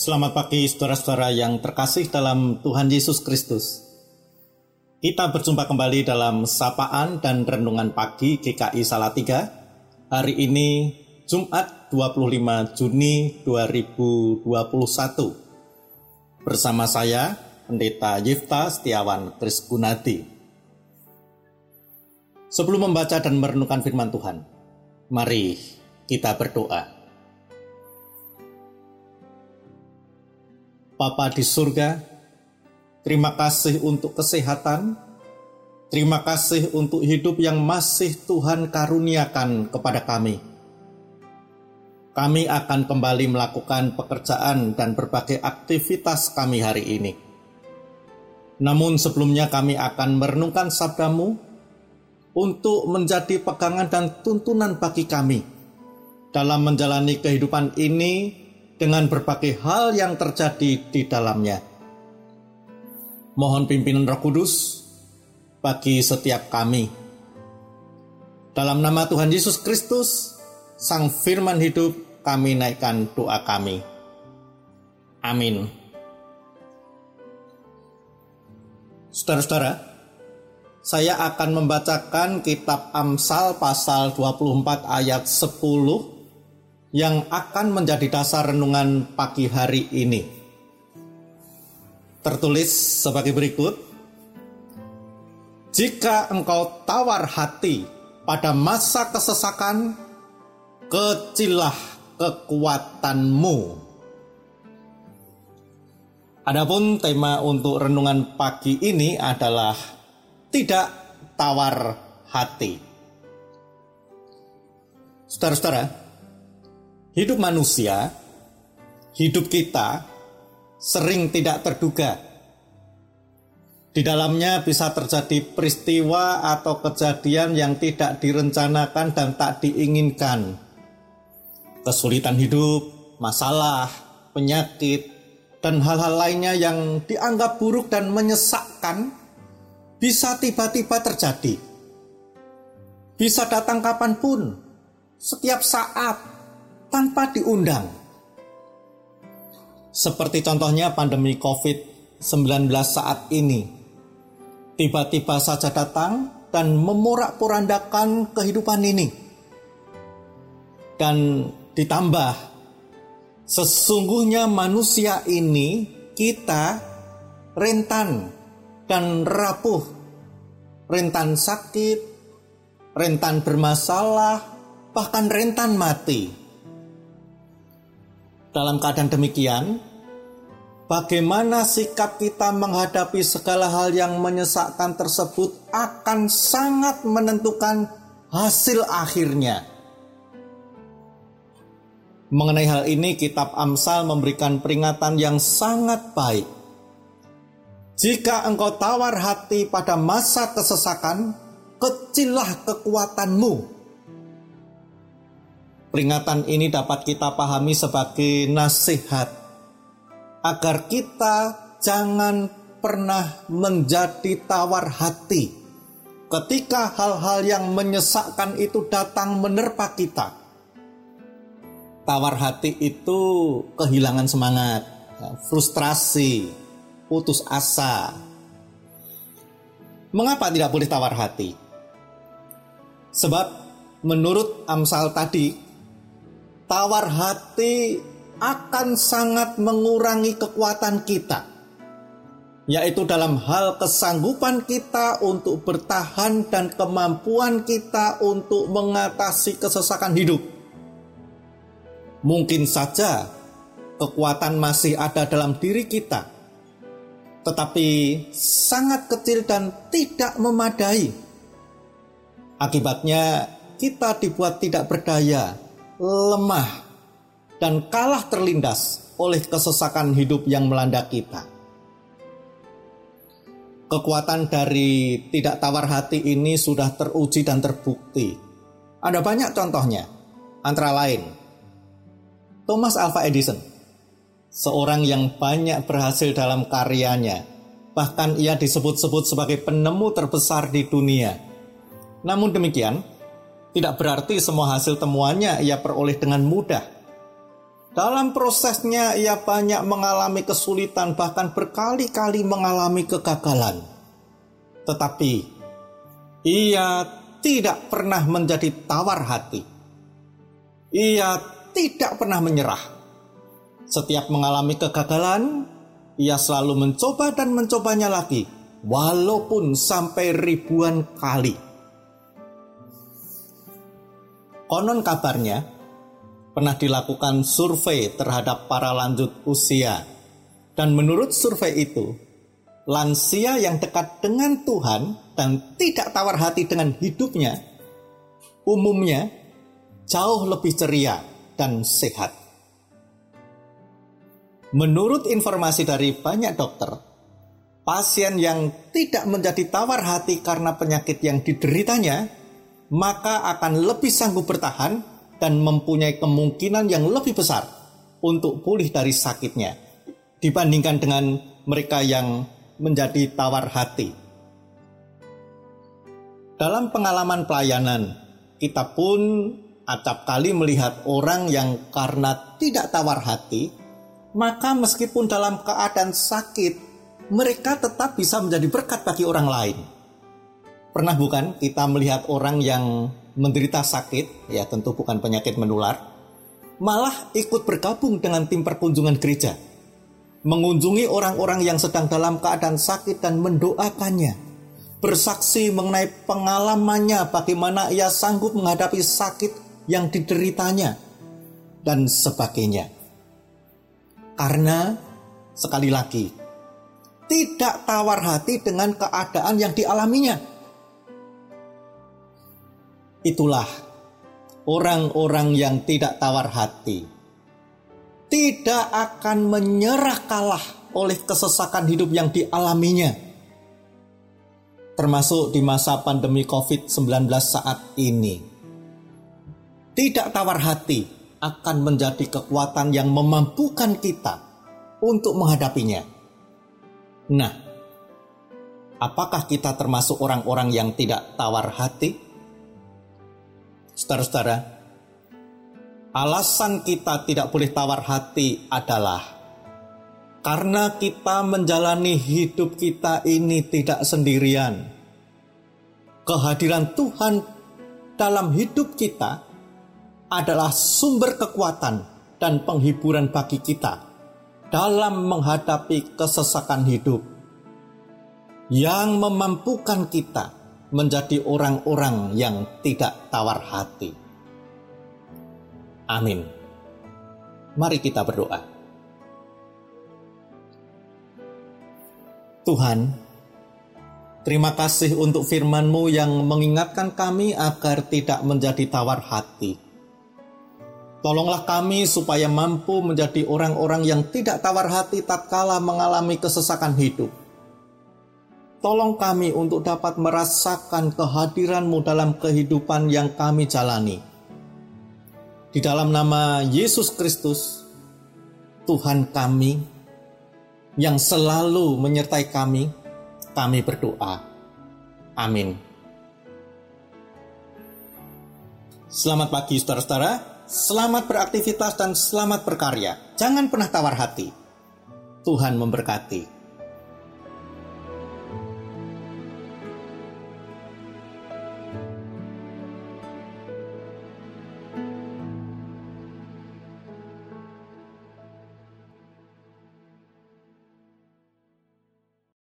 Selamat pagi saudara-saudara yang terkasih dalam Tuhan Yesus Kristus. Kita berjumpa kembali dalam sapaan dan renungan pagi GKI Salatiga. Hari ini Jumat 25 Juni 2021. Bersama saya Pendeta Yifta Setiawan Triskunati. Sebelum membaca dan merenungkan firman Tuhan, mari kita berdoa. Bapa di surga, terima kasih untuk kesehatan, terima kasih untuk hidup yang masih Tuhan karuniakan kepada kami. Kami akan kembali melakukan pekerjaan dan berbagai aktivitas kami hari ini. Namun sebelumnya kami akan merenungkan sabdamu untuk menjadi pegangan dan tuntunan bagi kami dalam menjalani kehidupan ini dengan berbagai hal yang terjadi di dalamnya. Mohon pimpinan Roh Kudus bagi setiap kami. Dalam nama Tuhan Yesus Kristus, Sang Firman Hidup, kami naikkan doa kami. Amin. Saudara-saudara, saya akan membacakan kitab Amsal pasal 24 ayat 10 yang akan menjadi dasar renungan pagi hari ini. Tertulis sebagai berikut: "Jika engkau tawar hati pada masa kesesakan, kecilah kekuatanmu." Adapun tema untuk renungan pagi ini adalah tidak tawar hati. Saudara-saudara, Hidup manusia, hidup kita sering tidak terduga. Di dalamnya bisa terjadi peristiwa atau kejadian yang tidak direncanakan dan tak diinginkan. Kesulitan hidup, masalah, penyakit, dan hal-hal lainnya yang dianggap buruk dan menyesakkan bisa tiba-tiba terjadi. Bisa datang kapan pun, setiap saat, tanpa diundang. Seperti contohnya pandemi COVID-19 saat ini. Tiba-tiba saja datang dan memorak-porandakan kehidupan ini. Dan ditambah, sesungguhnya manusia ini kita rentan dan rapuh, rentan sakit, rentan bermasalah, bahkan rentan mati. Dalam keadaan demikian, bagaimana sikap kita menghadapi segala hal yang menyesakkan tersebut akan sangat menentukan hasil akhirnya. Mengenai hal ini, Kitab Amsal memberikan peringatan yang sangat baik. Jika engkau tawar hati pada masa kesesakan, kecillah kekuatanmu Peringatan ini dapat kita pahami sebagai nasihat agar kita jangan pernah menjadi tawar hati ketika hal-hal yang menyesakkan itu datang menerpa kita. Tawar hati itu kehilangan semangat, frustrasi, putus asa. Mengapa tidak boleh tawar hati? Sebab menurut Amsal tadi, tawar hati akan sangat mengurangi kekuatan kita, yaitu dalam hal kesanggupan kita untuk bertahan dan kemampuan kita untuk mengatasi kesesakan hidup. Mungkin saja kekuatan masih ada dalam diri kita, tetapi sangat kecil dan tidak memadai. Akibatnya, kita dibuat tidak berdaya lemah, dan kalah terlindas oleh kesesakan hidup yang melanda kita. Kekuatan dari tidak tawar hati ini sudah teruji dan terbukti. Ada banyak contohnya, antara lain Thomas Alva Edison, seorang yang banyak berhasil dalam karyanya, bahkan ia disebut-sebut sebagai penemu terbesar di dunia. Namun demikian, tidak berarti semua hasil temuannya ia peroleh dengan mudah. Dalam prosesnya ia banyak mengalami kesulitan bahkan berkali-kali mengalami kegagalan. Tetapi ia tidak pernah menjadi tawar hati. Ia tidak pernah menyerah. Setiap mengalami kegagalan, ia selalu mencoba dan mencobanya lagi, walaupun sampai ribuan kali. Konon kabarnya, pernah dilakukan survei terhadap para lanjut usia. Dan menurut survei itu, lansia yang dekat dengan Tuhan dan tidak tawar hati dengan hidupnya, umumnya jauh lebih ceria dan sehat. Menurut informasi dari banyak dokter, pasien yang tidak menjadi tawar hati karena penyakit yang dideritanya, maka akan lebih sanggup bertahan dan mempunyai kemungkinan yang lebih besar untuk pulih dari sakitnya dibandingkan dengan mereka yang menjadi tawar hati. Dalam pengalaman pelayanan, kita pun acap kali melihat orang yang karena tidak tawar hati, maka meskipun dalam keadaan sakit, mereka tetap bisa menjadi berkat bagi orang lain. Pernah bukan kita melihat orang yang menderita sakit, ya tentu bukan penyakit menular, malah ikut bergabung dengan tim perkunjungan gereja, mengunjungi orang-orang yang sedang dalam keadaan sakit dan mendoakannya, bersaksi mengenai pengalamannya bagaimana ia sanggup menghadapi sakit yang dideritanya, dan sebagainya. Karena, sekali lagi, tidak tawar hati dengan keadaan yang dialaminya Itulah orang-orang yang tidak tawar hati. Tidak akan menyerah kalah oleh kesesakan hidup yang dialaminya. Termasuk di masa pandemi COVID-19 saat ini. Tidak tawar hati akan menjadi kekuatan yang memampukan kita untuk menghadapinya. Nah, apakah kita termasuk orang-orang yang tidak tawar hati? Saudara-saudara, alasan kita tidak boleh tawar hati adalah karena kita menjalani hidup kita ini tidak sendirian. Kehadiran Tuhan dalam hidup kita adalah sumber kekuatan dan penghiburan bagi kita dalam menghadapi kesesakan hidup yang memampukan kita menjadi orang-orang yang tidak tawar hati. Amin. Mari kita berdoa. Tuhan, terima kasih untuk firman-Mu yang mengingatkan kami agar tidak menjadi tawar hati. Tolonglah kami supaya mampu menjadi orang-orang yang tidak tawar hati tatkala mengalami kesesakan hidup Tolong kami untuk dapat merasakan kehadiran-Mu dalam kehidupan yang kami jalani. Di dalam nama Yesus Kristus, Tuhan kami yang selalu menyertai kami, kami berdoa. Amin. Selamat pagi saudara-saudara, selamat beraktivitas dan selamat berkarya. Jangan pernah tawar hati. Tuhan memberkati.